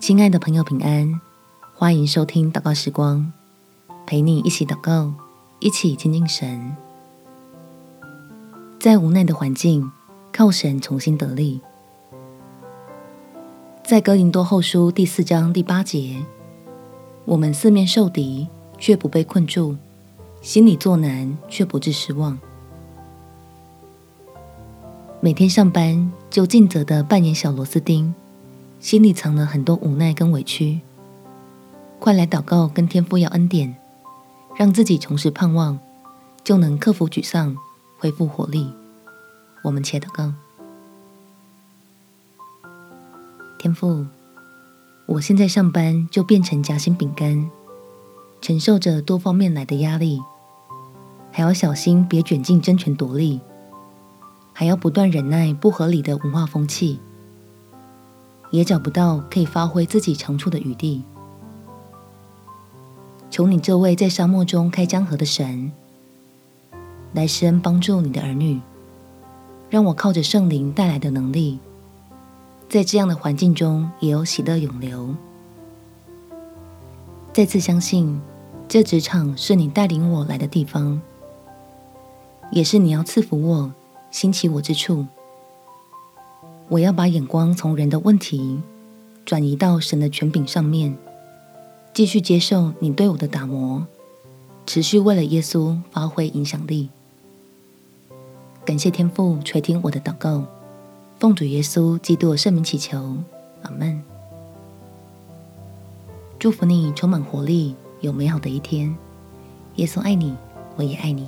亲爱的朋友，平安！欢迎收听祷告时光，陪你一起祷告，一起亲近神。在无奈的环境，靠神重新得力。在哥林多后书第四章第八节，我们四面受敌，却不被困住；心里作难，却不致失望。每天上班就尽责的扮演小螺丝钉。心里藏了很多无奈跟委屈，快来祷告，跟天父要恩典，让自己重拾盼望，就能克服沮丧，恢复活力。我们且祷告：天父，我现在上班就变成夹心饼干，承受着多方面来的压力，还要小心别卷进争权夺利，还要不断忍耐不合理的文化风气。也找不到可以发挥自己长处的余地。求你这位在沙漠中开江河的神，来施恩帮助你的儿女，让我靠着圣灵带来的能力，在这样的环境中也有喜乐涌流。再次相信，这职场是你带领我来的地方，也是你要赐福我、兴起我之处。我要把眼光从人的问题转移到神的权柄上面，继续接受你对我的打磨，持续为了耶稣发挥影响力。感谢天父垂听我的祷告，奉主耶稣基督圣名祈求，阿门。祝福你充满活力，有美好的一天。耶稣爱你，我也爱你。